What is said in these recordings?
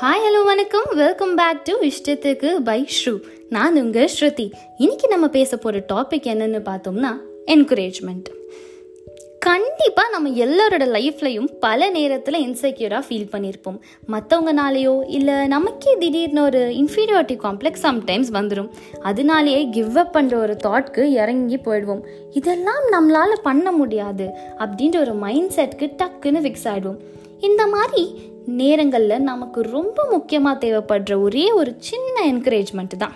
Hi hello வணக்கம். Welcome back to இஷ்டத்துக்கு by Shru நான் உங்கள் ஸ்ருதி. இன்னைக்கு நம்ம பேச போகிற டாபிக் என்னன்னு பார்த்தோம்னா என்கரேஜ்மெண்ட் கண்டிப்பாக நம்ம எல்லாரோட லைஃப்லையும் பல நேரத்தில் இன்செக்யூராக ஃபீல் பண்ணியிருப்போம் மற்றவங்கனாலேயோ இல்லை நமக்கே திடீர்னு ஒரு இன்ஃபீரியாரிட்டி காம்ப்ளெக்ஸ் சம்டைம்ஸ் வந்துடும் அதனாலேயே கிவ் அப் பண்ணுற ஒரு தாட்க்கு இறங்கி போயிடுவோம். இதெல்லாம் நம்மளால் பண்ண முடியாது. அப்படின்ற ஒரு மைண்ட் செட்க்கு டக்குன்னு ஃபிக்ஸ் ஆகிடுவோம் இந்த மாதிரி நேரங்களில் நமக்கு ரொம்ப முக்கியமாக தேவைப்படுற ஒரே ஒரு சின்ன என்கரேஜ்மெண்ட்டு தான்.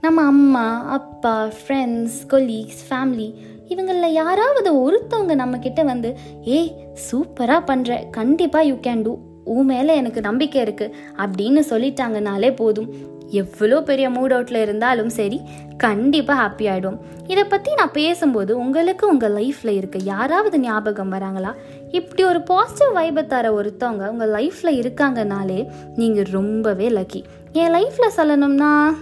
நம்ம அம்மா அப்பா ஃப்ரெண்ட்ஸ் கொலீக்ஸ் ஃபேமிலி இவங்களில் யாராவது ஒருத்தவங்க நம்மக்கிட்ட வந்து ஏய் சூப்பராக பண்ணுற கண்டிப்பாக யூ கேன் டூ உன் மேலே எனக்கு நம்பிக்கை இருக்குது அப்படின்னு சொல்லிட்டாங்கனாலே போதும். எவ்வளோ பெரிய மூட் அவுட்டில் இருந்தாலும் சரி கண்டிப்பாக ஹாப்பி ஆகிடும் இதை பற்றி நான் பேசும்போது உங்களுக்கு உங்கள் லைஃப்பில் இருக்க யாராவது ஞாபகம் வராங்களா? இப்படி ஒரு பாசிட்டிவ் வைபை தர ஒருத்தவங்க உங்கள் லைஃப்பில் இருக்காங்கனாலே நீங்கள் ரொம்பவே லக்கி என் லைஃப்பில் சொல்லணும்னா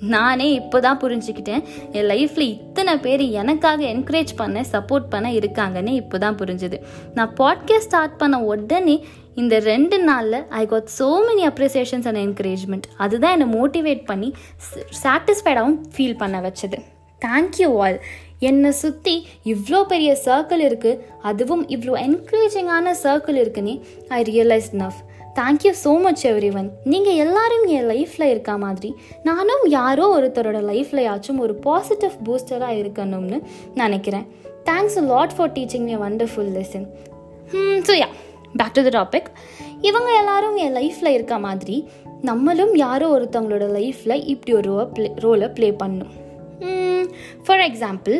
நானே இப்போ தான் புரிஞ்சுக்கிட்டேன். என் லைஃப்பில் இத்தனை பேர் எனக்காக என்கரேஜ் பண்ண சப்போர்ட் பண்ண இருக்காங்கன்னு இப்போ தான் புரிஞ்சுது. நான் பாட்காஸ்ட் ஸ்டார்ட் பண்ண உடனே இந்த ரெண்டு நாளில் I got so many appreciations and encouragement அதுதான் என்னை மோட்டிவேட் பண்ணி சாட்டிஸ்ஃபைடாகவும் ஃபீல் பண்ண வச்சது. தேங்க்யூ ஆல் என்னை சுற்றி இவ்வளோ பெரிய சர்க்கிள் இருக்குது அதுவும் இவ்வளோ என்கரேஜிங்கான சர்க்கிள் இருக்குன்னே I realise now thank you so much everyone நீங்கள் எல்லாரும் என் லைஃப்பில் இருக்க மாதிரி நானும் யாரோ ஒருத்தரோட லைஃப்லையாச்சும் ஒரு பாசிட்டிவ் பூஸ்டராக இருக்கணும்னு நினைக்கிறேன். Thanks lot for teaching a wonderful lesson so yeah back to the topic இவங்க எல்லாரும் என் லைஃப்பில் இருக்க மாதிரி நம்மளும் யாரோ ஒருத்தவங்களோட லைஃப்பில் இப்படி ஒரு ப்ளே ரோலை ப்ளே பண்ணும் ஃபார் எக்ஸாம்பிள்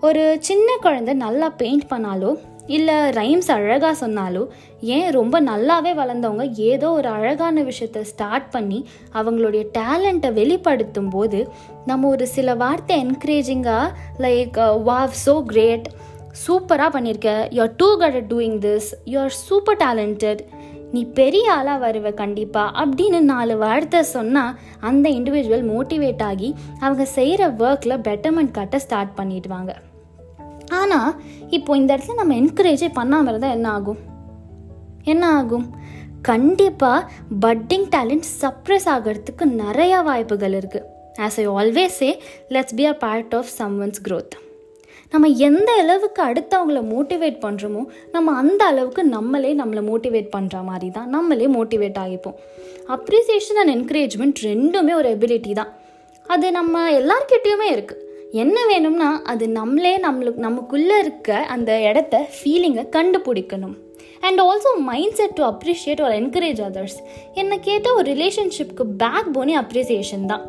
ஒரு சின்ன குழந்தை நல்லா பெயிண்ட் பண்ணாலோ இல்லை ரைம்ஸ் அழகாக சொன்னாலோ ஏன் ரொம்ப நல்லாவே வளர்ந்தவங்க ஏதோ ஒரு அழகான விஷயத்த ஸ்டார்ட் பண்ணி அவங்களுடைய டேலண்ட்டை வெளிப்படுத்தும் போது நம்ம ஒரு சில வார்த்தை என்கரேஜிங்காக லைக் வாவ் ஸோ கிரேட் சூப்பராக பண்ணியிருக்க you're too good at doing this you're super talented நீ பெரிய ஆளாக வருவ கண்டிப்பாக அப்படின்னு நாலு வார்த்தை சொன்னால் அந்த இண்டிவிஜுவல் மோட்டிவேட் ஆகி அவங்க செய்கிற ஒர்க்கில் பெட்டர்மெண்ட் கட்ட ஸ்டார்ட் பண்ணிடுவாங்க. ஆனால் இப்போ இந்த இடத்துல நம்ம என்கரேஜே பண்ணாமல் இருந்தால் என்ன ஆகும்? என்ன ஆகும்? கண்டிப்பாக பட்டிங் டேலண்ட் சப்ரெஸ் ஆகிறதுக்கு நிறையா வாய்ப்புகள் இருக்குது as I always a let's be a part of someone's growth நம்ம எந்த அளவுக்கு அடுத்தவங்கள மோட்டிவேட் பண்ணுறோமோ நம்ம அந்த அளவுக்கு நம்மளே நம்மளை மோட்டிவேட் பண்ணுற மாதிரி தான் நம்மளே மோட்டிவேட் ஆகிப்போம். அப்ரிசியேஷன் அண்ட் என்கரேஜ்மெண்ட் ரெண்டுமே ஒரு எபிலிட்டி தான். அது நம்ம எல்லார்கிட்டேயுமே இருக்குது என்ன வேணும்னா அது நம்மளே நம்மளுக்கு நமக்குள்ளே இருக்க அந்த இடத்த ஃபீலிங்கை கண்டுபிடிக்கணும். And also mindset to appreciate or encourage others என்னை கேட்டால் ஒரு ரிலேஷன்ஷிப்க்கு பேக் போனே அப்ரிசியேஷன் தான்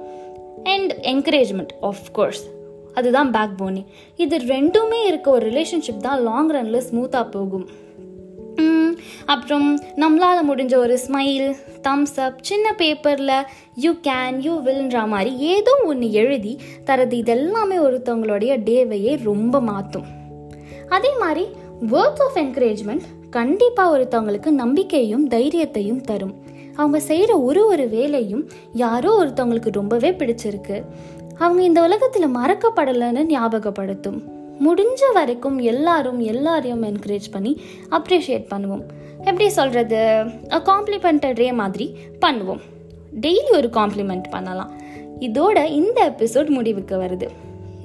அண்ட் என்கரேஜ்மெண்ட் ஆஃப்கோர்ஸ் அதுதான் பேக் போனே இது ரெண்டுமே இருக்க ஒரு ரிலேஷன்ஷிப் தான் லாங் ரனில் ஸ்மூத்தாக போகும். அப்புறம் நம்மளால் முடிஞ்ச ஒரு ஸ்மைல் தம்ஸ் அப் சின்ன பேப்பரில் யூ கேன் யூ வில்ன்ற மாதிரி ஏதோ ஒன்று எழுதி தரது இதெல்லாமே ஒருத்தவங்களுடைய டேவையே ரொம்ப மாற்றும் அதே மாதிரி வேர்ட்ஸ் ஆஃப் என்கரேஜ்மெண்ட் கண்டிப்பாக ஒருத்தவங்களுக்கு நம்பிக்கையும் தைரியத்தையும் தரும். அவங்க செய்கிற ஒரு ஒரு வேலையும் யாரோ ஒருத்தவங்களுக்கு ரொம்பவே பிடிச்சிருக்கு. அவங்க இந்த உலகத்தில் மறக்கப்படலைன்னு ஞாபகப்படுத்தும். முடிஞ்ச வரைக்கும் எல்லாரும் எல்லாரையும் என்கரேஜ் பண்ணி அப்ரிஷியேட் பண்ணுவோம். எப்படி சொல்கிறது காம்ப்ளிமெண்டட் டே மாதிரி பண்ணுவோம். டெய்லி ஒரு காம்ப்ளிமெண்ட் பண்ணலாம். இதோட இந்த எபிசோட் முடிவுக்கு வருது.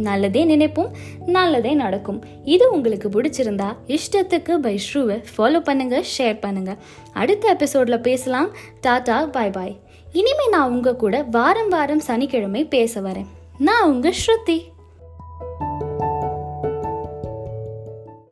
நல்லதே நினைப்போம் நல்லதே நடக்கும். இது உங்களுக்கு பிடிச்சிருந்தா இஷ்டத்துக்கு பை ஷ்ரூவை ஃபாலோ பண்ணுங்கள் ஷேர் பண்ணுங்கள் அடுத்த எபிசோடில் பேசலாம். டாடா பாய் பாய் இனிமேல் நான் உங்கள் கூட வாரம் வாரம் சனிக்கிழமை பேச வரேன். நான் உங்க ஸ்ருதி.